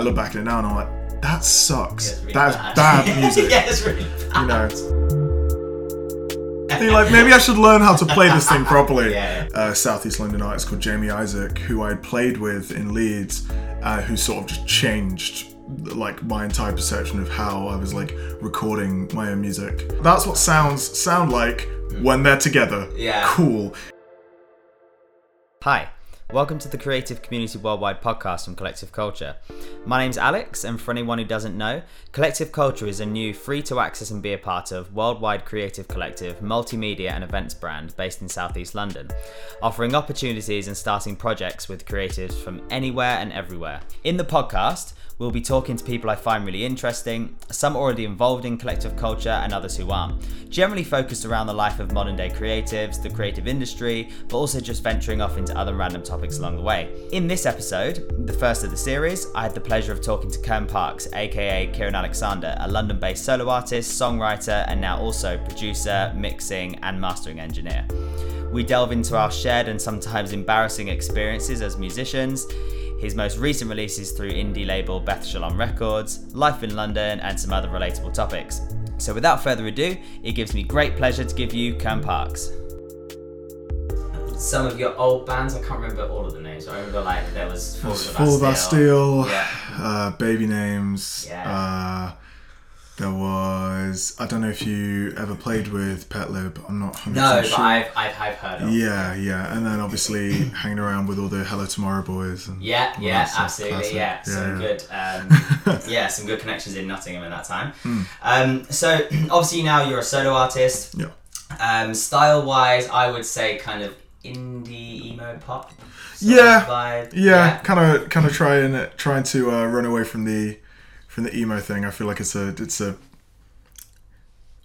I look back at it now and I'm like, that sucks. Yeah, really That's bad. bad, music. yeah, it's really bad. You know. And you're like, maybe I should learn how to play this thing properly. Yeah. Uh, Southeast London artist called Jamie Isaac, who I had played with in Leeds, uh, who sort of just changed like my entire perception of how I was like recording my own music. That's what sounds sound like when they're together. Yeah. Cool. Hi, welcome to the Creative Community Worldwide podcast from Kollectiv Kulture. My name's Alex, and for anyone who doesn't know, Kollectiv Kulture is a new free to access and be a part of worldwide creative collective, multimedia, and events brand based in southeast London, offering opportunities and starting projects with creatives from anywhere and everywhere. In the podcast, We'll be talking to people I find really interesting, some already involved in Kollectiv Kulture and others who aren't. Generally focused around the life of modern day creatives, the creative industry, but also just venturing off into other random topics along the way. In this episode, the first of the series, I had the pleasure of talking to Kern Parks, aka Kieran Alexander, a London based solo artist, songwriter, and now also producer, mixing, and mastering engineer. We delve into our shared and sometimes embarrassing experiences as musicians his most recent releases through indie label Beth Shalom Records, life in London, and some other relatable topics. So without further ado, it gives me great pleasure to give you Kern Parks. Some of your old bands, I can't remember all of the names. I remember like there was Fall of the Full of Bastille. Bastille, Yeah. uh, Baby Names. Yeah. Uh, there was. I don't know if you ever played with Petlib. I'm not 100% No, sure. but I've, I've, I've heard of. Yeah, yeah, and then obviously hanging around with all the Hello Tomorrow boys. And Yeah, yeah, absolutely, classic. yeah. Some yeah. good, um, yeah, some good connections in Nottingham at that time. Hmm. Um, so obviously now you're a solo artist. Yeah. Um, style wise, I would say kind of indie emo pop. Yeah, of. Yeah, kind of, kind of trying, trying to uh, run away from the, from the emo thing. I feel like it's a, it's a,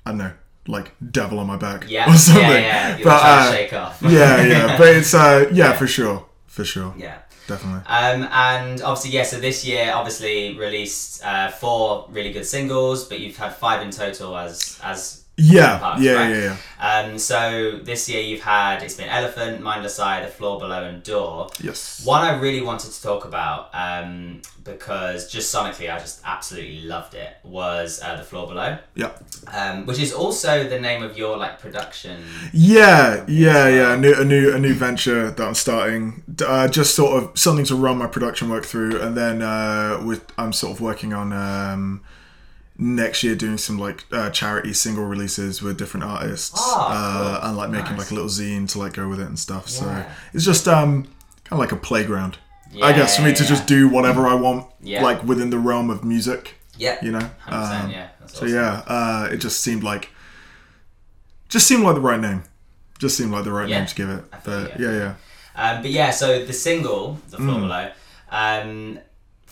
I don't know, like devil on my back Yeah, or something. yeah, yeah. But, uh, to shake off. yeah, yeah, but it's, uh, yeah, for sure, for sure, yeah. definitely. Um, and obviously, yeah. So this year, obviously, released uh, four really good singles, but you've had five in total as as Yeah, yeah, right? yeah, yeah. Um, so this year you've had it's been Elephant, Mindless Eye, The Floor Below, and Door. Yes. One I really wanted to talk about um, because just sonically I just absolutely loved it was uh, The Floor Below, Yeah. um, which is also the name of your like production. Yeah, yeah, yeah. A new, a new, a new venture that I'm starting. Uh, just sort of something to run my production work through, and then uh, with I'm sort of working on um, next year doing some like uh, charity single releases with different artists, Ah, uh, cool. and like making Nice. like a little zine to like go with it and stuff. So it's just um kind of like a playground, I guess, for me Yeah, to yeah, just do whatever I want, Yeah. like within the realm of music. Yeah, You know. Um, Yeah. That's So yeah, uh, it just seemed like, just seemed like the right name. Just seemed like the right Yeah, name to give it. But yeah, yeah. Um, but yeah, so the single, The Mm. Below, um,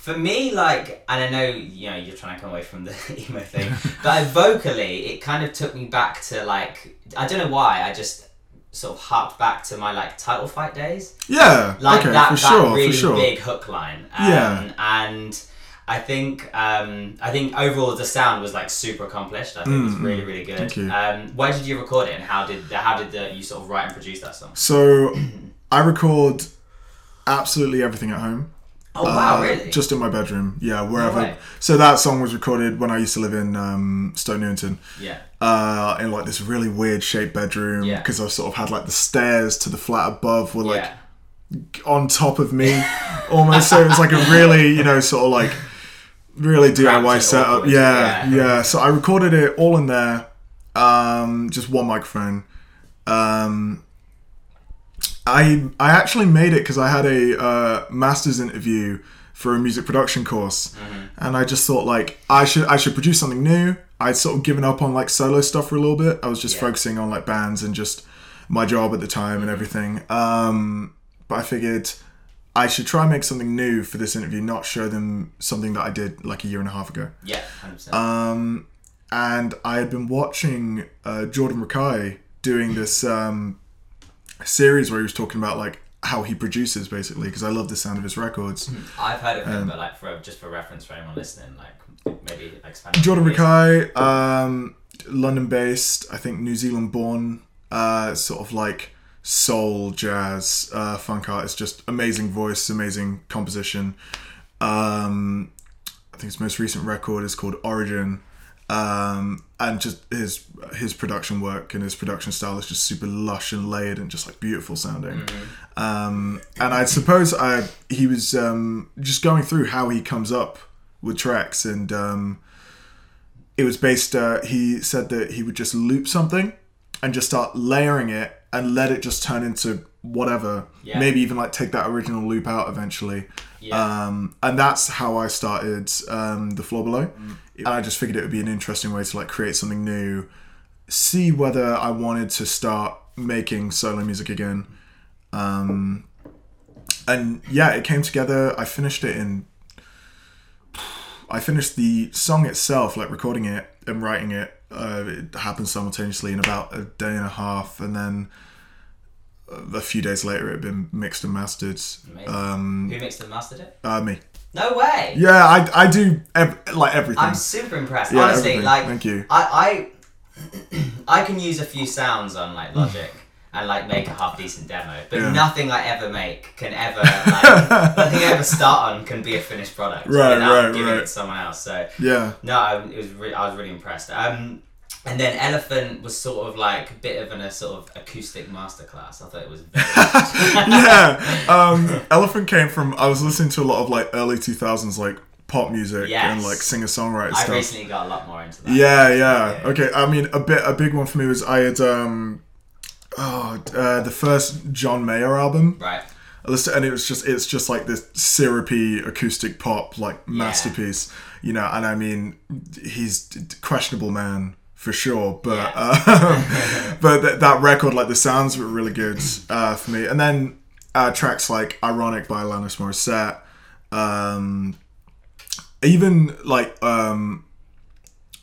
for me, like, and I know, you know, you're trying to come away from the emo thing, but vocally, it kind of took me back to, like, I don't know why, I just sort of harked back to my, like, title fight days. Yeah. Like, okay, that, for that sure, really for sure. big hook line. Um, Yeah. And I think, um, I think overall the sound was, like, super accomplished. I think it was Mm, really, really good. thank you. Um, where did you record it and how did, the, how did the, you sort of write and produce that song? So I record absolutely everything at home. Oh, wow, Uh, really? Just in my bedroom. Yeah, wherever. way. so that song was recorded when I used to live in um, Stoke Newington. yeah. Uh, in like this really weird shaped bedroom Yeah. because I sort of had like the stairs to the flat above were like yeah. on top of me almost so it was like a really you know sort of like really DIY setup yeah, yeah. yeah so I recorded it all in there um just one microphone um I I actually made it because I had a uh, master's interview for a music production course Mm-hmm. and I just thought like I should I should produce something new I'd sort of given up on like solo stuff for a little bit I was just Yeah. focusing on like bands and just my job at the time and everything um but I figured I should try and make something new for this interview not show them something that I did like a year and a half ago Yeah, hundred percent. um, and I had been watching uh, Jordan Rakei doing this um, series where he was talking about like how he produces basically because I love the sound of his records. I've heard of him, um, but like for just for reference for anyone listening, like maybe expand. Jordan. Rakei, um, London based, I think New Zealand born, uh, sort of like soul, jazz, uh, funk artist, just amazing voice, amazing composition. Um, I think his most recent record is called Origin, um, and just his his production work and his production style is just super lush and layered and just like beautiful sounding. Um, and I suppose I he was um, just going through how he comes up with tracks, and um, it was based. Uh, he said that he would just loop something and just start layering it and let it just turn into whatever. Yeah. Maybe even like take that original loop out eventually. Yeah. Um, and that's how I started um, the floor below. And I just figured it would be an interesting way to like create something new, see whether I wanted to start making solo music again. Um, and yeah, it came together. I finished it in. I finished the song itself, like recording it and writing it. Uh, it happened simultaneously in about a day and a half, and then a few days later, it had been mixed and mastered. Um, Who mixed and mastered it? uh, me. No way. Yeah, I, I do ev- like everything. I'm super impressed. Yeah, Honestly, everything. like Thank you. I, I I can use a few sounds on like Logic and like make a half decent demo, but Yeah. nothing I ever make can ever like, nothing I ever start on can be a finished product Right, without right, giving right. it to someone else. So yeah, no, I, it was re- I was really impressed. Um, and then Elephant was sort of like a bit of an, a sort of acoustic masterclass. I thought it was yeah. Um, Elephant came from. I was listening to a lot of like early two thousands like pop music Yes. and like singer songwriter I recently got a lot more into that. Yeah, yeah, Yeah. Okay, I mean, a bit, a big one for me was I had um, oh, uh, the first John Mayer album. Right. I listened, and it was just, it's just like this syrupy acoustic pop like masterpiece, you know. And I mean, he's questionable man for sure, but Yeah. uh, but th- that record, like the sounds were really good uh, for me. And then uh, tracks like "Ironic" by Alanis Morissette. Um, even like um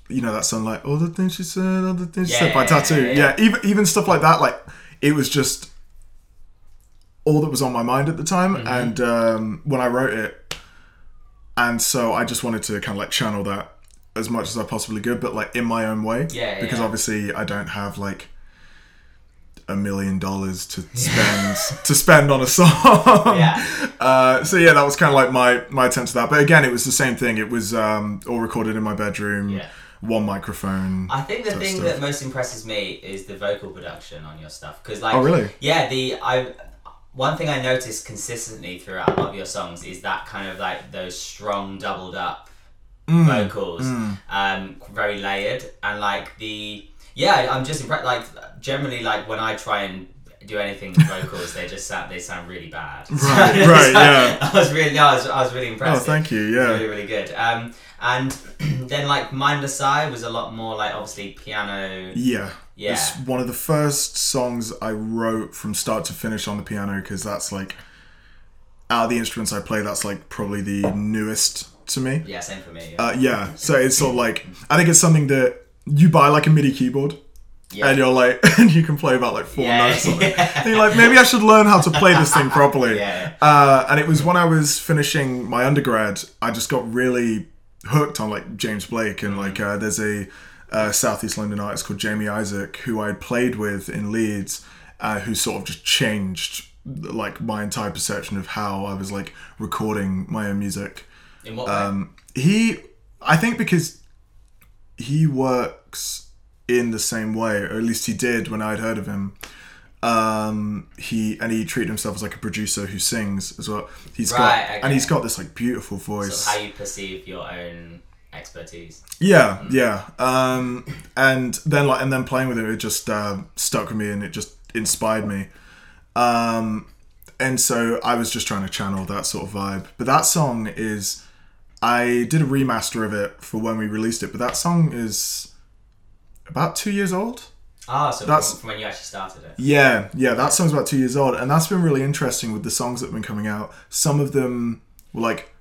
you know that song like all the things she said all the things she Yeah, said by t.A.T.u. yeah, yeah, yeah. even even stuff like that like it was just all that was on my mind at the time Mm-hmm. and um when i wrote it and so i just wanted to kind of like channel that as much as i possibly could but like in my own way Yeah, yeah, because yeah. obviously i don't have like a million dollars to spend to spend on a song Yeah. uh, so yeah, that was kind of like my my attempt to that. But again, it was the same thing. It was um, all recorded in my bedroom, Yeah. one microphone. I think the thing stuff. that most impresses me is the vocal production on your stuff because like Oh, really? yeah the I one thing I noticed consistently throughout a lot of your songs is that kind of like those strong doubled up Mm, vocals um very layered and like the yeah I'm just impressed like generally like when I try and do anything with vocals they just sound they sound really bad Right, So- right, so yeah. I was really I was, I was really impressed. oh, thank you. Yeah, really really good um and then like mindless eye was a lot more like obviously piano yeah. Yeah. It's one of the first songs I wrote from start to finish on the piano because that's like out of the instruments I play, that's like probably the newest to me. yeah same for me yeah, Uh, yeah, so it's sort of like I think it's something that you buy like a MIDI keyboard. Yeah. And you're like, and you can play about like four Yeah, notes yeah. And you're like, maybe I should learn how to play this thing properly. Yeah. Uh, and it was when I was finishing my undergrad, I just got really hooked on like James Blake and like uh, there's a uh, Southeast London artist called Jamie Isaac who I had played with in Leeds, uh, who sort of just changed like my entire perception of how I was like recording my own music. In what way Um, he, I think because he works in the same way, or at least he did when I'd heard of him. Um, he and he treated himself as like a producer who sings as well. He's Right, got okay. and he's got this like beautiful voice. of how you perceive your own expertise Yeah, yeah. Um, and then like and then playing with him, it just uh, stuck with me and it just inspired me. Um, and so I was just trying to channel that sort of vibe. But that song is, I did a remaster of it for when we released it. But that song is about two years old. ah so That's- from, when you actually started it Yeah, yeah, that song's about two years old, and that's been really interesting with the songs that have been coming out. Some of them were like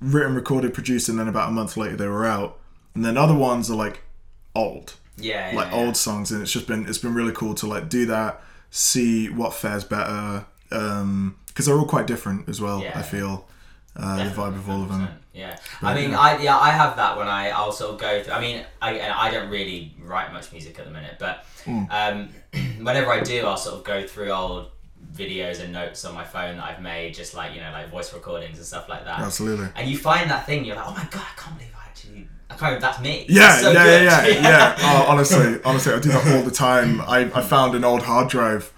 written, recorded, produced, and then about a month later they were out, and then other ones are like old, yeah, yeah like yeah. old songs, and it's just been it's been really cool to like do that, see what fares better, because they're all quite different as well. Yeah. I feel uh, the vibe of all of them. 100%, Yeah, I mean, I yeah, I have that when I I'll sort of go. Through, I mean, I I don't really write much music at the minute, but Mm. um, whenever I do, I'll sort of go through old videos and notes on my phone that I've made, just like you know, like voice recordings and stuff like that. Absolutely. And you find that thing, you're like, oh my god, I can't believe I actually, I can't. That's me. Yeah, so yeah, good. yeah, yeah, yeah. Oh, honestly, honestly, I do that all the time. I, I found an old hard drive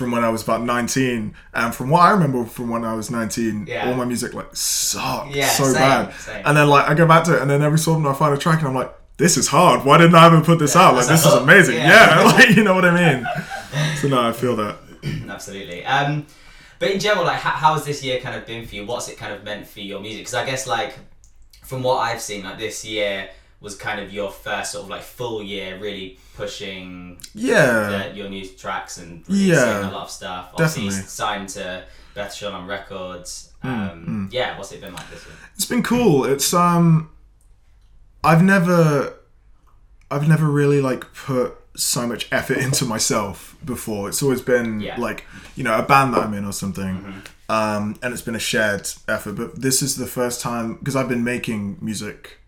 from when I was about 19, and from what I remember from when I was 19, Yeah. all my music like sucked Yeah, so same, bad. same. And then like I go back to it, and then every so often I find a track, and I'm like, this is hard. Why didn't I ever put this Yeah, out? Like this is amazing. Yeah. Yeah, like you know what I mean. So no, I feel that. Absolutely. Um, but in general, like, how, how has this year kind of been for you? What's it kind of meant for your music? Because I guess, like, from what I've seen, like, this year was kind of your first sort of like full year really pushing Yeah. the, your new tracks and releasing Yeah, a lot of stuff. Obviously, definitely. signed to Beth Shalom Records. Um, Yeah, what's it been like this year? It's been cool. It's um I've never I've never really like put so much effort into myself before. It's always been Yeah. Mm-hmm. like, you know, a band that I'm in or something. Um and it's been a shared effort, but this is the first time because I've been making music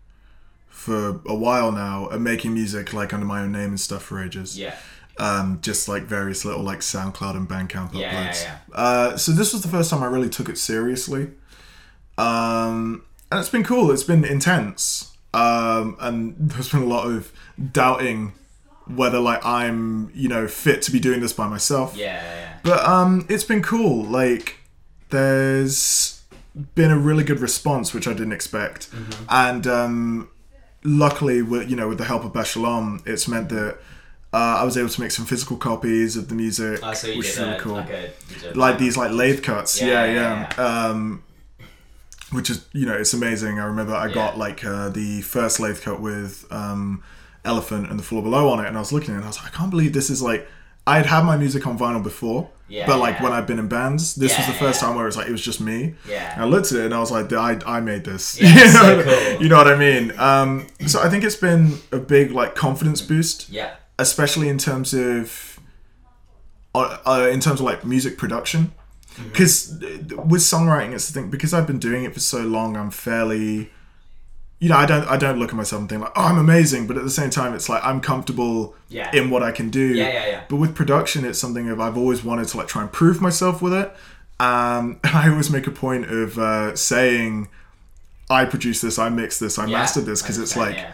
for a while now and making music like under my own name and stuff for ages Yeah, um, just like various little like SoundCloud and Bandcamp uploads. Yeah, yeah, Uh, so this was the first time I really took it seriously, um, and it's been cool. It's been intense, um, and there's been a lot of doubting whether like I'm you know fit to be doing this by myself. yeah, yeah. But um, it's been cool. Like, there's been a really good response, which I didn't expect, Mm-hmm. and um, luckily, with you know, with the help of Beth Shalom, it's meant that uh, I was able to make some physical copies of the music, Oh, so you which is really a, cool. like a you did a- Like these like lathe cuts, Yeah, yeah, yeah, yeah. Um, which is you know it's amazing. I remember I got like uh, the first lathe cut with um, Elephant and the Floor Below on it, and I was looking at it and I was like, I can't believe this is like I had had my music on vinyl before, Yeah, but like yeah. when I've been in bands, this was the first yeah. time where it was like it was just me. Yeah. And I looked at it and I was like, I, I made this. Yeah, you, so know, cool. you know what I mean? Um, so I think it's been a big like confidence boost Yeah, especially in terms of uh, uh, in terms of like music production Mm-hmm. because with songwriting it's the thing because i've been doing it for so long i'm fairly you know i don't i don't look at myself and think like oh i'm amazing but at the same time it's like i'm comfortable Yeah. in what i can do Yeah, yeah, yeah. but with production it's something of i've always wanted to like try and prove myself with it um and i always make a point of uh saying i produced this i mixed this i yeah. mastered this because it's like yeah.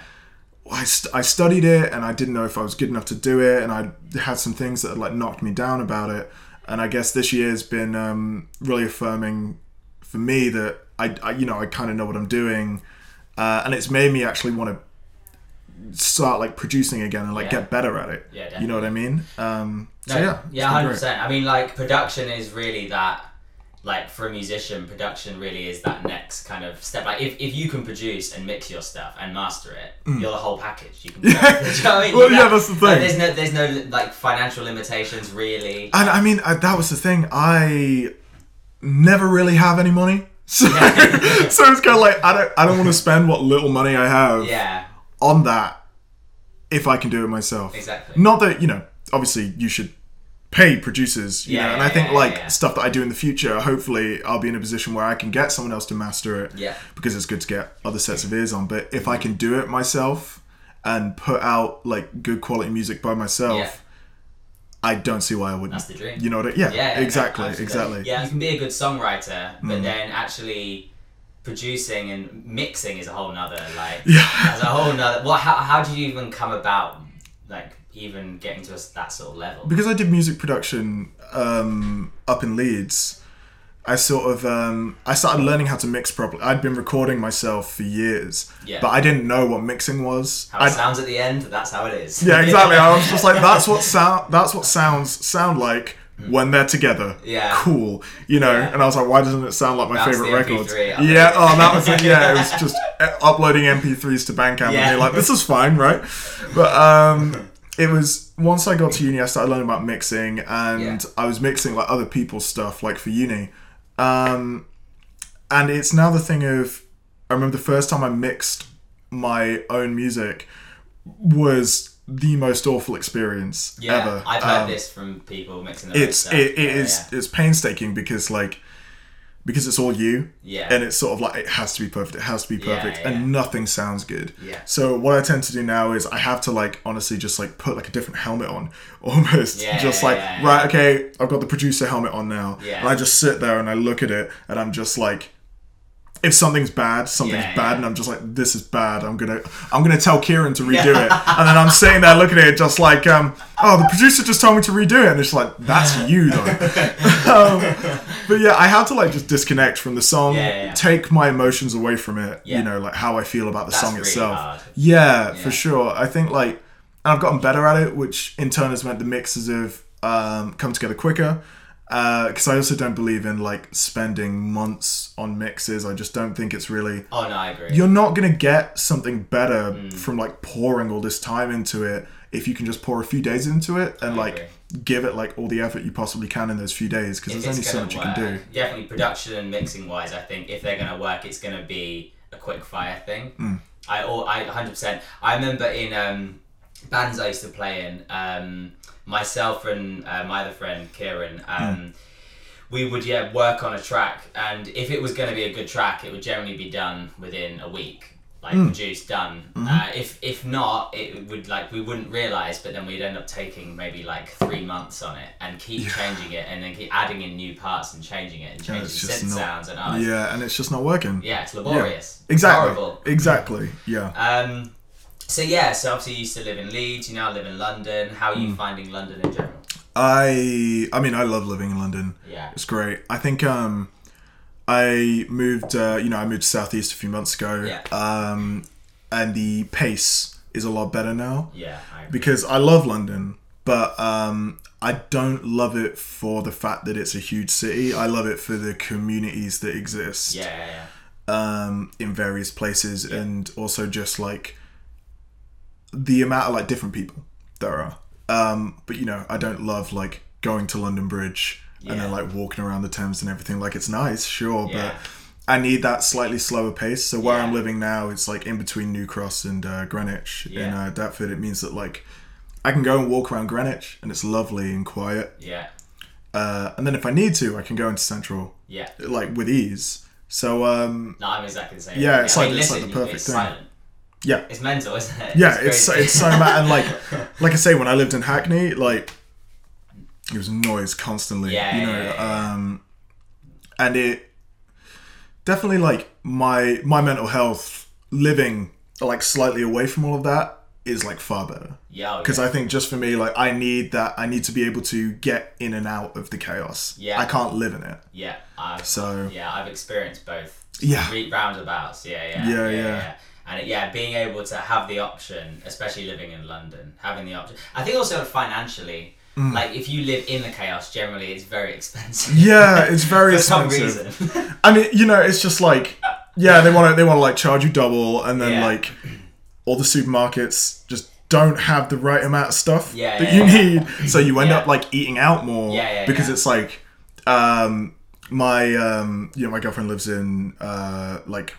I, st- I studied it and I didn't know if I was good enough to do it and I had some things that had like knocked me down about it and I guess this year's been um, really affirming for me that I, I you know I kind of know what I'm doing uh, and it's made me actually want to start like producing again and like Yeah. get better at it Yeah, you know what I mean um, so yeah yeah, hundred percent. I mean, like production is really that. Like for a musician, production really is that next kind of step. Like if, if you can produce and mix your stuff and master it, you're the whole package. You can. Do you know I mean? Mm. Well, You yeah, that's the like, thing. there's no there's no like financial limitations really. and I mean I, that was the thing I never really have any money so, so it's kind of like I don't I don't want to spend what little money I have Yeah, on that if I can do it myself. exactly. Not that, you know, obviously you should pay producers, you Yeah, know, and yeah, I think yeah, like stuff that I do in the future, hopefully I'll be in a position where I can get someone else to master it. Yeah. Because it's good to get other sets of ears on. But if I can do it myself and put out like good quality music by myself, Yeah. I don't see why I wouldn't. That's the dream. You know what I, yeah, Yeah, exactly, absolutely. exactly. Mm. Yeah, you can be a good songwriter, but then actually producing and mixing is a whole nother like. Yeah. As a whole nother. What? How, how do you even come about like even getting to us that sort of level? because I did music production um, up in Leeds, I sort of um, I started learning how to mix properly. I'd been recording myself for years, Yeah. but I didn't know what mixing was. How it I- sounds at the end, that's how it is. yeah, exactly. I was just like, that's what sound. That's what sounds sound like when they're together. Yeah. cool. You know, Yeah. and I was like, why doesn't it sound like my Bounce favorite records? Yeah. Oh, that was it. Yeah, it was just uh, uploading MP3s to Bandcamp, Yeah. and they're like, this is fine, right? But um, it was once I got to uni, I started learning about mixing, and Yeah. I was mixing like other people's stuff, like for uni. Um, and it's now the thing of, I remember the first time I mixed my own music was the most awful experience Yeah, ever. I've heard Um, this from people mixing their it's it, it Yeah, is yeah. it's painstaking because like because it's all you. Yeah. And it's sort of like it has to be perfect. It has to be perfect, yeah. and nothing sounds good. Yeah. So what I tend to do now is I have to like honestly just like put like a different helmet on, almost. Yeah, just like yeah, yeah. right, okay, I've got the producer helmet on now, Yeah. and I just sit there and I look at it, and I'm just like. If something's bad, something's Yeah, bad, yeah. and I'm just like, this is bad. I'm gonna, I'm gonna tell Kieran to redo it, and then I'm sitting there looking at it, just like, um, oh, the producer just told me to redo it, and it's like, that's you though. um, but yeah, I had to like just disconnect from the song, Yeah, yeah, yeah. take my emotions away from it. You know, like how I feel about the That's song really itself. Yeah, for sure. I think like, and I've gotten better at it, which in turn has meant the mixes have um, come together quicker. Because I also don't believe in like spending months on mixes. I just don't think it's really. Oh no, I agree. You're not gonna get something better Mm. from like pouring all this time into it if you can just pour a few days into it and I like agree. give it like all the effort you possibly can in those few days. Because there's only so much you can do. Definitely production and mixing wise, I think if they're gonna work, it's gonna be a quick fire thing. Mm. I all I 100. percent I remember in um, bands I used to play in, um, myself and uh, my other friend Kieran. Um, Mm. We would yeah work on a track, and if it was going to be a good track, it would generally be done within a week, like Mm. produced, done. Mm-hmm. Uh, if if not, it would like we wouldn't realize, but then we'd end up taking maybe like three months on it and keep changing it, and then keep adding in new parts and changing it and changing just synth not. sounds and yeah, and it's just not working. yeah, it's laborious. It's Exactly. horrible. Exactly. Yeah. Um, so yeah, so obviously you used to live in Leeds. You now live in London. How are Mm. you finding London in general? I I mean I love living in London. Yeah. It's great. I think um I moved uh, you know, I moved to Southeast a few months ago. Yeah. Um and the pace is a lot better now Yeah. I agree. because I love London, but um I don't love it for the fact that it's a huge city. I love it for the communities that exist Yeah, yeah, yeah. um, in various places, and also just like the amount of like different people there are. Um, but you know, I don't love like going to London Bridge and then like walking around the Thames and everything. Like it's nice, sure, Yeah. but I need that slightly slower pace. So where Yeah. I'm living now, it's like in between New Cross and uh, Greenwich in uh, Deptford. It means that like I can go and walk around Greenwich and it's lovely and quiet. Yeah. Uh, and then if I need to, I can go into Central Yeah. like with ease. So um, No, I'm exactly the same. Yeah, it's I like- mean, it's like the perfect it's thing. silent. yeah, It's mental, isn't it? yeah, it's crazy. it's so mad. And like like I say, when I lived in Hackney, like it was noise constantly. Yeah, you know, yeah, yeah. um, and it definitely like my my mental health living like slightly away from all of that is like far better yeah, oh, because yeah. I think just for me, like I need that. I need to be able to get in and out of the chaos. Yeah. I can't live in it. yeah, I've, So yeah, I've experienced both. Yeah. Roundabouts. Yeah, yeah, Yeah, yeah. And yeah, being able to have the option, especially living in London, having the option. I think also financially, Mm. like if you live in the chaos, generally it's very expensive. yeah, it's very For some expensive. reason. I mean, you know, it's just like, yeah, they want to they want to like charge you double, and then Yeah. like all the supermarkets just don't have the right amount of stuff Yeah, that yeah, you need, so you end up like eating out more Yeah, because it's like, um, my um, you know, my girlfriend lives in uh like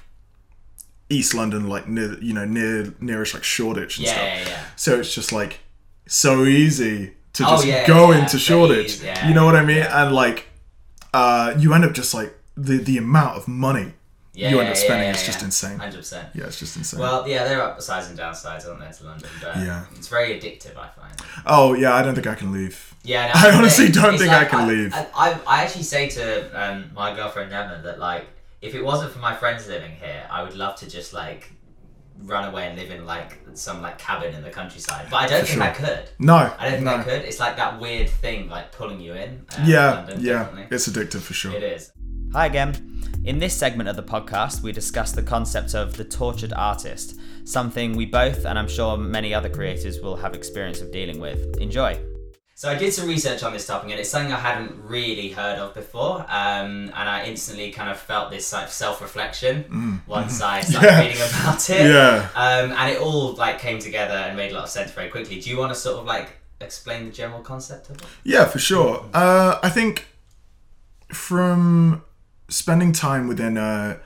East London, like near you know near nearish like Shoreditch and yeah, stuff. yeah, yeah. So it's just like so easy to Oh, just yeah, go yeah, into Shoreditch. yeah, you know what I mean? And like, uh, you end up just like the the amount of money Yeah, you end up yeah, spending yeah, is just yeah. insane. Hundred percent. Yeah, it's just insane. Well, yeah, there are upsides and downsides, aren't there, to London? But Yeah. it's very addictive, I find. oh yeah, I don't think I can leave. Yeah, no, I honestly don't think I can leave. I, I, I actually say to um, my girlfriend Emma that like, if it wasn't for my friends living here, I would love to just like run away and live in like some like cabin in the countryside. But I don't For think I could. No, I don't think no. I could. It's like that weird thing like pulling you in. Uh, Yeah, London, yeah, definitely. it's addictive for sure. It is. Hi again. In this segment of the podcast, we discuss the concept of the tortured artist, something we both, and I'm sure many other creators, will have experience of dealing with. Enjoy. So I did some research on this topic, and it's something I hadn't really heard of before. Um, and I instantly kind of felt this like self-reflection once I started Mm. Yeah. reading about it. Yeah. Um, and it all like came together and made a lot of sense very quickly. Do you want to sort of like explain the general concept of it? Yeah, for sure. Uh, I think from spending time within uh,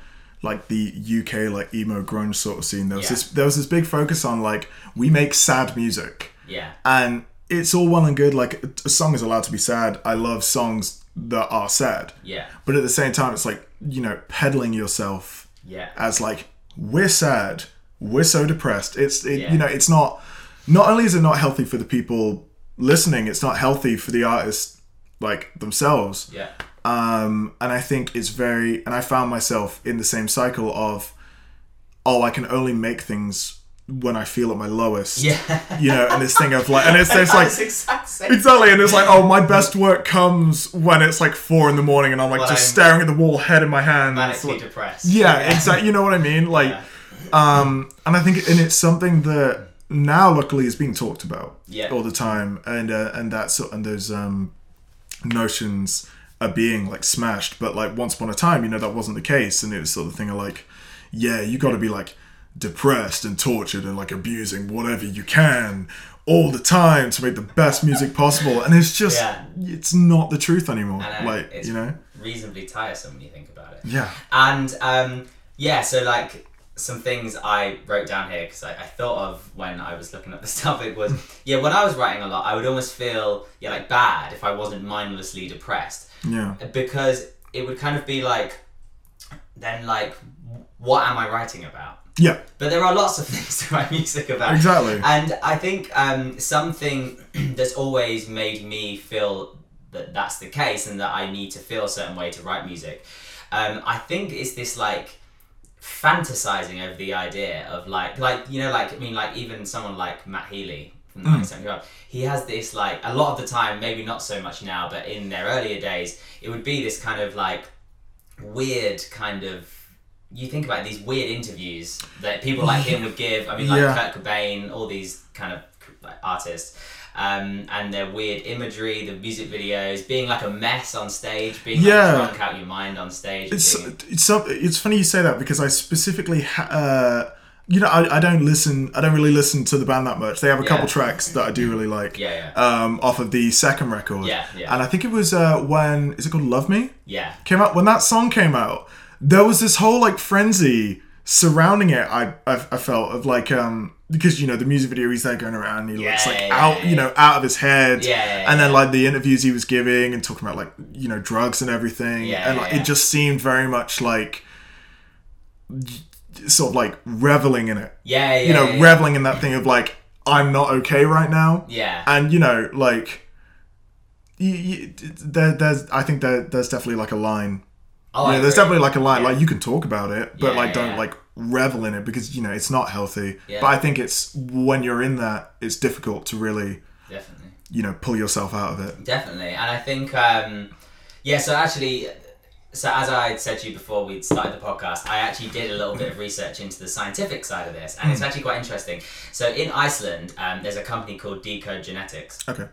like the UK like emo grunge sort of scene, there was Yeah. this there was this big focus on like we make sad music, Yeah. and it's all well and good. Like a song is allowed to be sad. I love songs that are sad, Yeah. but at the same time, it's like you know peddling yourself Yeah. as like we're sad we're so depressed it's it, Yeah. you know it's not not only is it not healthy for the people listening it's not healthy for the artists like themselves Yeah. um and i think it's very and i found myself in the same cycle of oh i can only make things when i feel at my lowest Yeah. you know and this thing of like and it's, it's like. Exactly, and it's like, oh, my best work comes when it's like four in the morning, and I'm like Well, just I'm staring at the wall, head in my hand. and it's Manically like- depressed. yeah, exactly. You know what I mean? Like, Yeah. um, and I think, and it's something that now, luckily, is being talked about Yeah. all the time, and uh, and that's and those um, notions are being like smashed. But like once upon a time, you know, that wasn't the case, and it was sort of thing of like, yeah, you got to be like depressed and tortured and like abusing whatever you can all the time to make the best music possible and it's just Yeah. it's not the truth anymore I know, like it's you know reasonably tiresome when you think about it. yeah And um, yeah, so like some things I wrote down here because I, I thought of when I was looking up this topic was yeah when I was writing a lot I would almost feel yeah like bad if I wasn't mindlessly depressed yeah because it would kind of be like then like what am I writing about? Yeah But there are lots of things to write music about. Exactly. And I think um, something that's always made me feel that that's the case and that I need to feel a certain way to write music. Um, I think it's this like fantasizing over the idea of like like you know like I mean like even someone like Matt Healy from 1975 he has this like a lot of the time maybe not so much now but in their earlier days it would be this kind of like weird kind of you think about these weird interviews that people like him would give. I mean, like Yeah. Kurt Cobain, all these kind of like, artists, um, and their weird imagery, the music videos, being like a mess on stage, being Yeah. like drunk out your mind on stage. it's being- it's some, it's funny you say that because I specifically ha- uh, you know I, I don't listen I don't really listen to the band that much. They have a couple tracks that I do really like. Yeah, Um, off of the second record. Yeah, yeah. And I think it was uh, when is it called Love Me? yeah, Came out when that song came out. There was this whole like frenzy surrounding it. I I, I felt of like um because you know the music video he's there going around he looks like yeah, out yeah, you know out of his head Yeah, yeah, and then yeah. like the interviews he was giving and talking about like you know drugs and everything Yeah, and like, yeah. it just seemed very much like sort of like reveling in it yeah, yeah. you know yeah, yeah. reveling in that thing of like i'm not okay right now Yeah. and you know like you, you, there, there's i think there, there's definitely like a line Oh, yeah, there's definitely like a line Yeah. like you can talk about it but Yeah, like don't yeah. like revel in it because you know it's not healthy but i think it's when you're in that it's difficult to really definitely. you know pull yourself out of it Definitely, and I think um, yeah. So actually, so as I said to you before we started the podcast, I actually did a little bit of research into the scientific side of this, and it's actually quite interesting. So in Iceland, um, there's a company called Decode Genetics, okay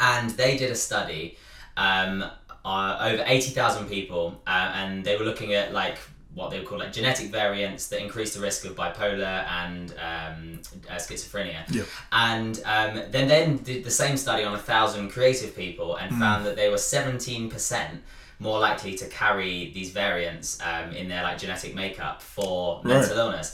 and they did a study um, uh, over 80,000 people uh, and they were looking at like what they would call like genetic variants that increase the risk of bipolar and um, uh, schizophrenia Yeah. and um, then then did the same study on a thousand creative people and found that they were 17% more likely to carry these variants um, in their like genetic makeup for mental illness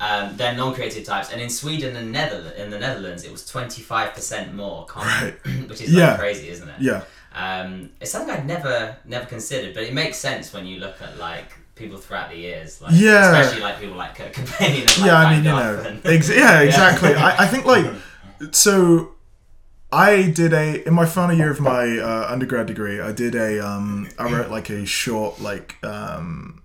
um, than non-creative types. And in Sweden and Nether- in the Netherlands, it was 25% more common, which is Yeah. like crazy, isn't it? yeah Um, it's something I'd never never considered, but it makes sense when you look at like people throughout the years, like Yeah. especially like people like Kurt Cobain and like yeah i mean you know ex- yeah exactly. I, I think like so i did a in my final year of my uh, undergrad degree i did a um i wrote like a short like um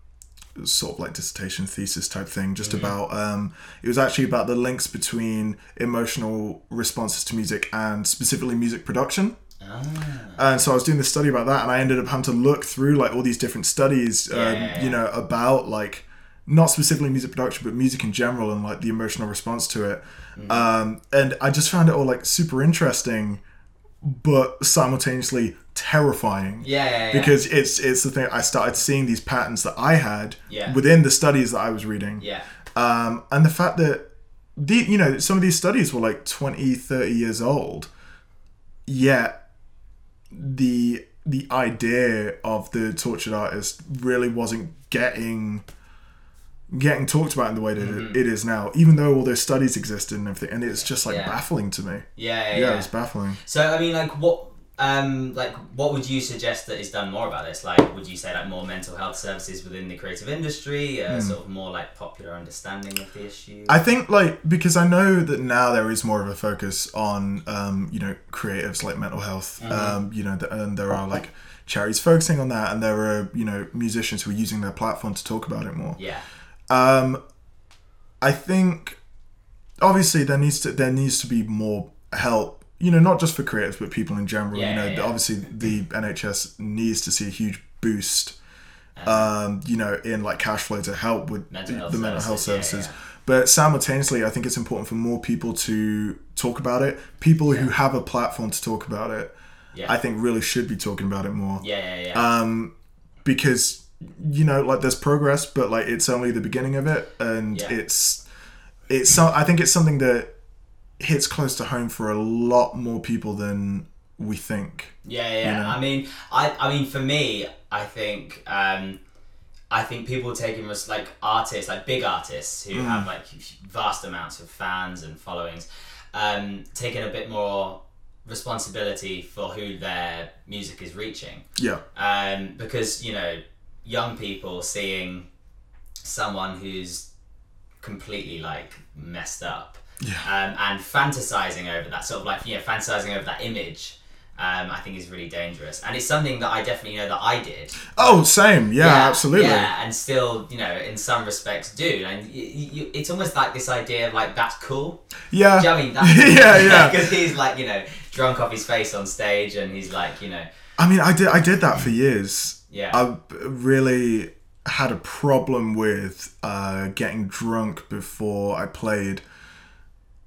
sort of like dissertation thesis type thing just about um it was actually about the links between emotional responses to music and specifically music production Ah. and so I was doing this study about that, and I ended up having to look through like all these different studies, um, yeah, you know, about like not specifically music production, but music in general and like the emotional response to it. Mm-hmm. Um, and I just found it all like super interesting, but simultaneously terrifying. Yeah, yeah, yeah. Because it's it's the thing I started seeing these patterns that I had Yeah. within the studies that I was reading yeah, um, and the fact that the you know some of these studies were like 20 30 years old yet the the idea of the tortured artist really wasn't getting getting talked about in the way that Mm-hmm. it, is now even though all those studies existed and everything and it's just like Yeah. baffling to me yeah, yeah. yeah, yeah. it's baffling So I mean, like, what um, like, what would you suggest that is done more about this? Like, would you say like more mental health services within the creative industry, uh, sort of more like popular understanding of the issue? I think like because I know that now there is more of a focus on um, you know creatives like mental health. Um, you know, and there are like charities focusing on that, and there are you know musicians who are using their platform to talk about it more. yeah, Um, I think obviously there needs to there needs to be more help. You know, not just for creatives, but people in general. Yeah, you know, yeah, obviously the NHS needs to see a huge boost. Um, you know, in like cash flow to help with Mental the, mental health services. But simultaneously, I think it's important for more people to talk about it. People who have a platform to talk about it, I think, really should be talking about it more yeah, yeah, yeah. um, because you know like there's progress but like it's only the beginning of it and it's it's so i think it's something that hits close to home for a lot more people than we think Yeah, yeah. yeah. know? I mean, I, I mean, for me, I think, um, I think people taking res- like artists, like big artists who have like vast amounts of fans and followings, um, taking a bit more responsibility for who their music is reaching. yeah Um, because you know, young people seeing someone who's completely like messed up yeah. Um, and fantasizing over that sort of like you know fantasizing over that image um, I think is really dangerous. And it's something that I definitely know that I did. Oh same. Yeah, absolutely. yeah and still you know in some respects do. And y y it's almost like this idea of like that's cool. Yeah. You know I mean? That's yeah yeah. Because he's like you know drunk off his face on stage and he's like you know. I mean i did i did that for years. Yeah. I really had a problem with uh, getting drunk before i played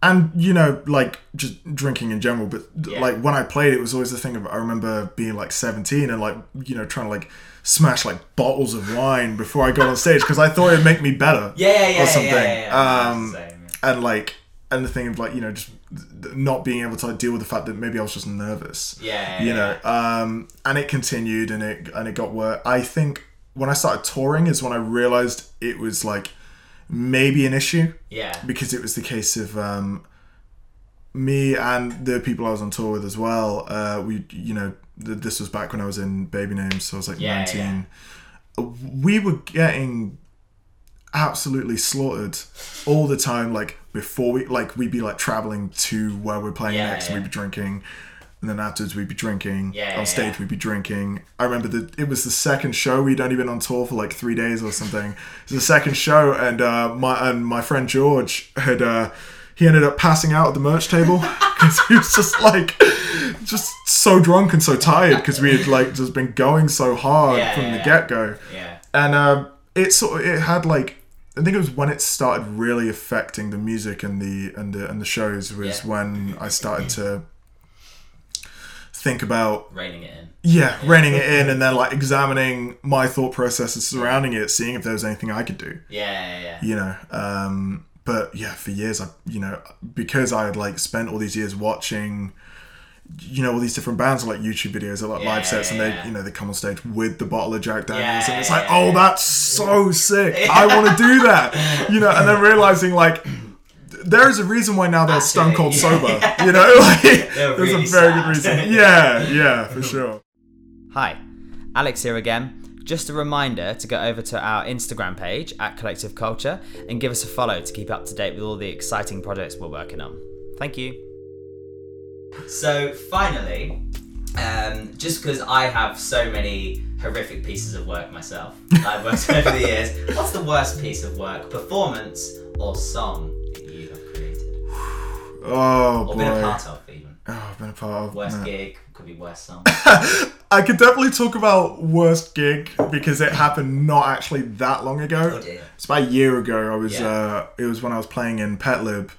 and you know like just drinking in general but Yeah. like when i played it was always the thing of i remember being like 17 and like you know trying to like smash like bottles of wine before i got on stage because i thought it'd make me better yeah yeah or something. yeah, yeah, yeah. um same, and like and the thing of like you know just not being able to like, deal with the fact that maybe i was just nervous yeah you know? um and it continued and it and it got worse. I think when i started touring is when i realized it was like maybe an issue yeah because it was the case of um, me and the people I was on tour with as well. Uh, we, you know, th- this was back when I was in Baby Names, so I was like Yeah, 19. We were getting absolutely slaughtered all the time. Like before we, like we'd be like traveling to where we're playing Yeah, next, yeah. we'd be drinking. And then afterwards we'd be drinking. Yeah, on stage yeah. we'd be drinking. I remember that it was the second show. We'd only been on tour for like three days or something. It was the second show, and uh, my and my friend George had uh, he ended up passing out at the merch table because he was just like just so drunk and so tired because we had like just been going so hard Yeah, from the get go, yeah and uh, it sort of it had like. I think it was when it started really affecting the music and the and the and the shows was when I started to think about reining it in yeah, reining it in and then like examining my thought processes surrounding it, seeing if there was anything I could do. yeah yeah yeah You know, um, but yeah, for years I, you know, because I had like spent all these years watching, you know, all these different bands like YouTube videos or like Yeah, live sets, and yeah, they, you know, they come on stage with the bottle of Jack Daniels, Yeah, and it's yeah, like, yeah, oh, yeah. that's so sick. I want to do that, you know, and then realizing like. There is a reason why now they're stone Actually, cold yeah. sober. You know, like They're there's really a very good reason. Yeah, yeah, for sure. Hi, Alex here again. Just a reminder to go over to our Instagram page at Kollectiv Kulture and give us a follow to keep up to date with all the exciting projects we're working on. Thank you. So finally, um, just because I have so many horrific pieces of work myself that I've worked on over the years, what's the worst piece of work, performance or song Oh or boy. been a part of even? Oh, I've been a part of. Worst no. gig could be worst song. I could definitely talk about worst gig because it happened not actually that long ago. Oh dear. It's about a year ago. I was. Yeah. Uh, it was when I was playing in Petlib,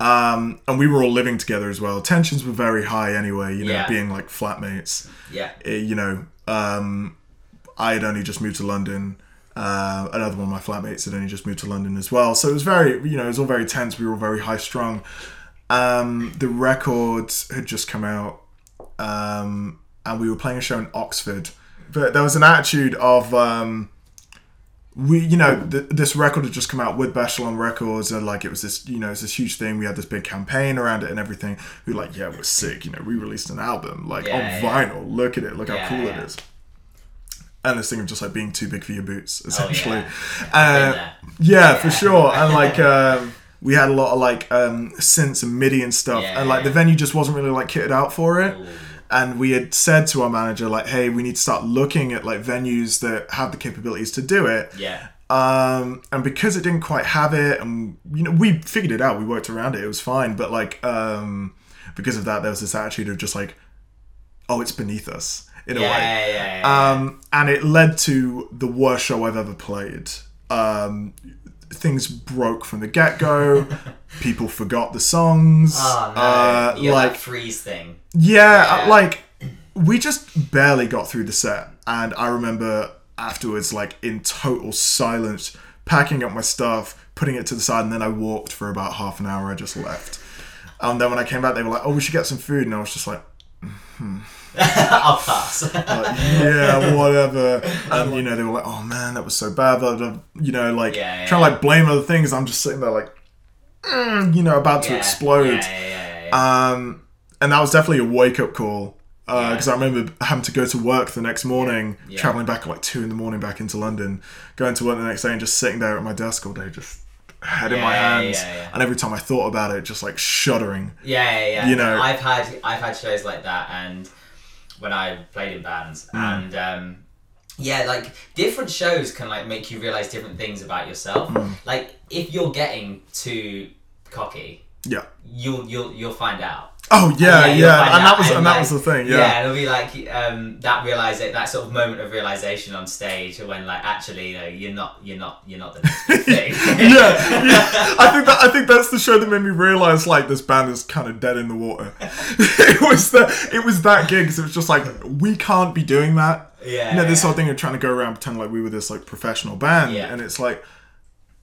um, and we were all living together as well. Tensions were very high anyway. You know, Yeah. being like flatmates. Yeah. Uh, you know, um, I had only just moved to London. Uh, another one of my flatmates had only just moved to London as well. So it was very, you know, it was all very tense. We were all very high strung. Um, the records had just come out, um, and we were playing a show in Oxford. But there was an attitude of um, we you know th- this record had just come out with Beth Shalom Records and like it was this you know it's this huge thing we had this big campaign around it and everything we were like yeah we're sick you know we released an album like Yeah, on yeah. vinyl look at it look Yeah, how cool yeah. it is and this thing of just like being too big for your boots essentially Been uh, there. yeah, for sure. And like um, we had a lot of like um, synths and MIDI and stuff, Yeah, and like the venue just wasn't really like kitted out for it. Ooh. And we had said to our manager like, "Hey, we need to start looking at like venues that have the capabilities to do it." Yeah. Um, and because it didn't quite have it, and you know, we figured it out. We worked around it. It was fine. But like, um, because of that, there was this attitude of just like, "Oh, it's beneath us." In a way. yeah, yeah, yeah. Um, and it led to the worst show I've ever played. Um, things broke from the get go. People forgot the songs. Ah, oh no, uh, got like freeze thing. yeah, Yeah. Uh, like we just barely got through the set, and I remember afterwards, like in total silence, packing up my stuff, putting it to the side, and then I walked for about half an hour. I just left. And then when I came back, they were like, "Oh, we should get some food," and I was just like, mm-hmm. I'll pass. like, yeah, whatever. And you know, they were like, "Oh man, that was so bad." Blah, blah, blah. You know, like Yeah, yeah, trying to like blame other things. I'm just sitting there like, mm, you know, about to explode. Yeah, yeah, yeah, yeah. Um, and that was definitely a wake up call Yeah. because I remember having to go to work the next morning, Yeah. traveling back at like two in the morning back into London, going to work the next day and just sitting there at my desk all day, just head in my hands. yeah, yeah. And every time I thought about it, just like shuddering. Yeah, yeah, yeah. You know- I've had I've had shows like that, and when I played in bands, Mm. and um, yeah, like different shows can like make you realize different things about yourself. Mm. Like if you're getting too cocky, Yeah. you'll you'll you'll find out. Oh yeah, you'll yeah, and that was and that like, was the thing. Yeah, Yeah. it'll be like um, that realize that sort of moment of realization on stage when like actually you know you're not you're not you're not the next thing. yeah, yeah. I think that I think that's the show that made me realize like this band is kind of dead in the water. it was that it was that gig. 'cause it was just like we can't be doing that. Yeah, You know this yeah. whole thing of trying to go around pretending like we were this like professional band, Yeah. and it's like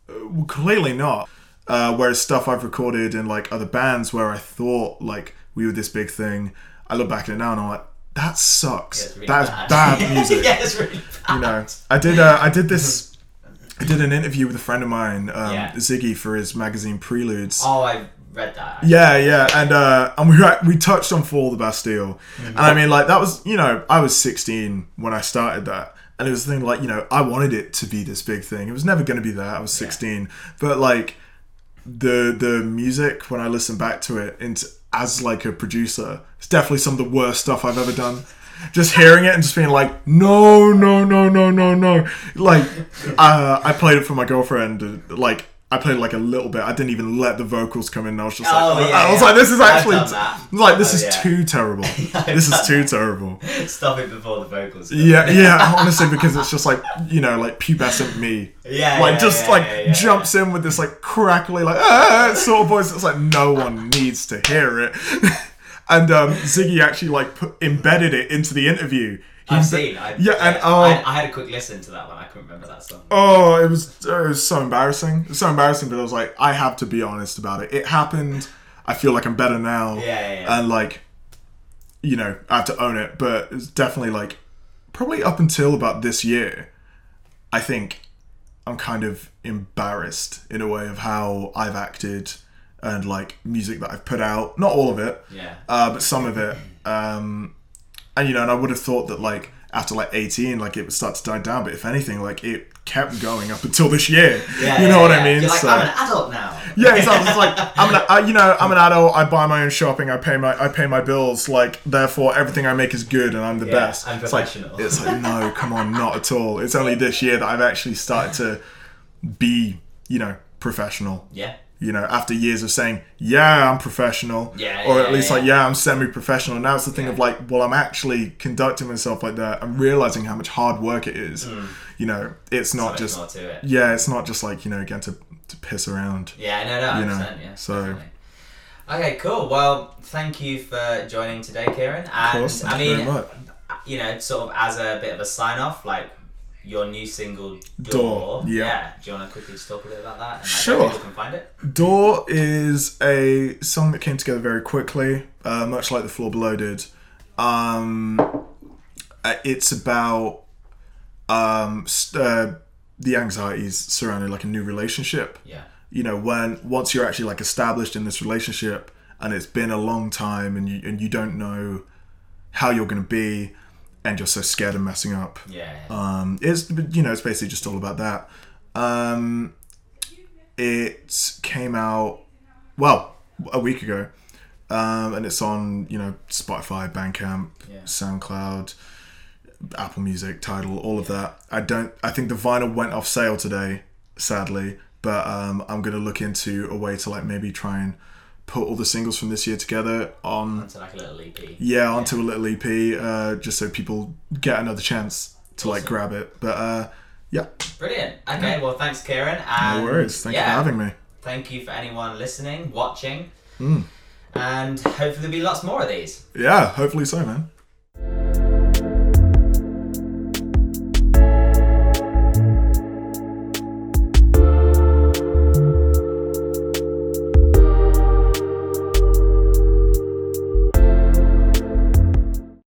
uh, well, clearly not. Uh, whereas stuff I've recorded in like other bands where I thought like we were this big thing, I look back at it now and I'm like that sucks. It's really that is bad. bad music. yeah, it's really bad. you know i did uh, i did this i did an interview with a friend of mine um, Yeah. ziggy for his magazine preludes Oh, I read that. yeah yeah and uh and we were, we touched on fall the bastille and i mean like that was you know i was 16 when i started that and it was the thing like you know i wanted it to be this big thing it was never going to be that i was 16 but like the the music when i listen back to it into as like a producer it's definitely some of the worst stuff i've ever done. Just hearing it and just being like no no no no no no. Like uh, i played it for my girlfriend like i played like a little bit i didn't even let the vocals come in i was just like Oh, yeah, i was yeah. like this is actually done that. I was like this Oh, is yeah. too terrible this is too terrible Stop it before the vocals. come. yeah yeah honestly because it's just like you know like pubescent me Yeah, like just like jumps in with this like crackly like ah, sort of voice it's like no one needs to hear it and um ziggy actually like put, embedded it into the interview I've seen. I, yeah and oh I, I had a quick listen to that one. I couldn't remember that song. oh it was it was so embarrassing it was so embarrassing but i was like i have to be honest about it it happened i feel like i'm better now Yeah, yeah, yeah. and like you know i have to own it but it's definitely like probably up until about this year i think i'm kind of embarrassed in a way of how i've acted and like music that i've put out not all of it Yeah. uh, but some of it um and you know and i would have thought that like after like 18 like it would start to die down but if anything like it kept going up until this year Yeah, you yeah, know what yeah. i mean You're like, so I'm an adult now. yeah, exactly. It's like I'm an, I, you know, I'm an adult. I buy my own shopping. I pay my, I pay my bills. Like, therefore, everything I make is good, and I'm the Yeah, best. I'm it's like, professional. it's like, no, come on, not at all. It's only this year that I've actually started to be, you know, professional. Yeah. You know, after years of saying, yeah, I'm professional, Yeah, or yeah, at least yeah. like, yeah, I'm semi-professional. Now it's the thing of like, well, I'm actually conducting myself like that. I'm realizing how much hard work it is. Hmm. You know, it's not just to it. yeah, it's not just like you know, again to to piss around. Yeah, no, no, You know, yeah. so- definitely. Okay, cool. Well, thank you for joining today, Kieran. And Of course, I mean, you know, sort of as a bit of a sign off, like your new single Door, Door. yeah. Do you want to quickly just talk a bit about that? And like, Sure. People can find it. Door is a song that came together very quickly, uh, much like the Floor Below did. Um, uh, it's about um, st- uh, the anxieties surrounding like a new relationship Yeah. you know when once you're actually like established in this relationship and it's been a long time and you and you don't know how you're going to be and you're so scared of messing up Yeah. um it's you know it's basically just all about that um it came out well a week ago um and it's on you know spotify bandcamp Yeah. soundcloud apple music Tidal all of that i don't i think the vinyl went off sale today sadly but um i'm gonna look into a way to like maybe try and put all the singles from this year together on Onto like a little EP. yeah onto a little ep uh just so people get another chance to like grab it but uh yeah Brilliant. Okay, well, thanks, Kieran. And no worries thank yeah, you for having me Thank you for anyone listening, watching, Mm. and hopefully there'll be lots more of these. yeah hopefully so man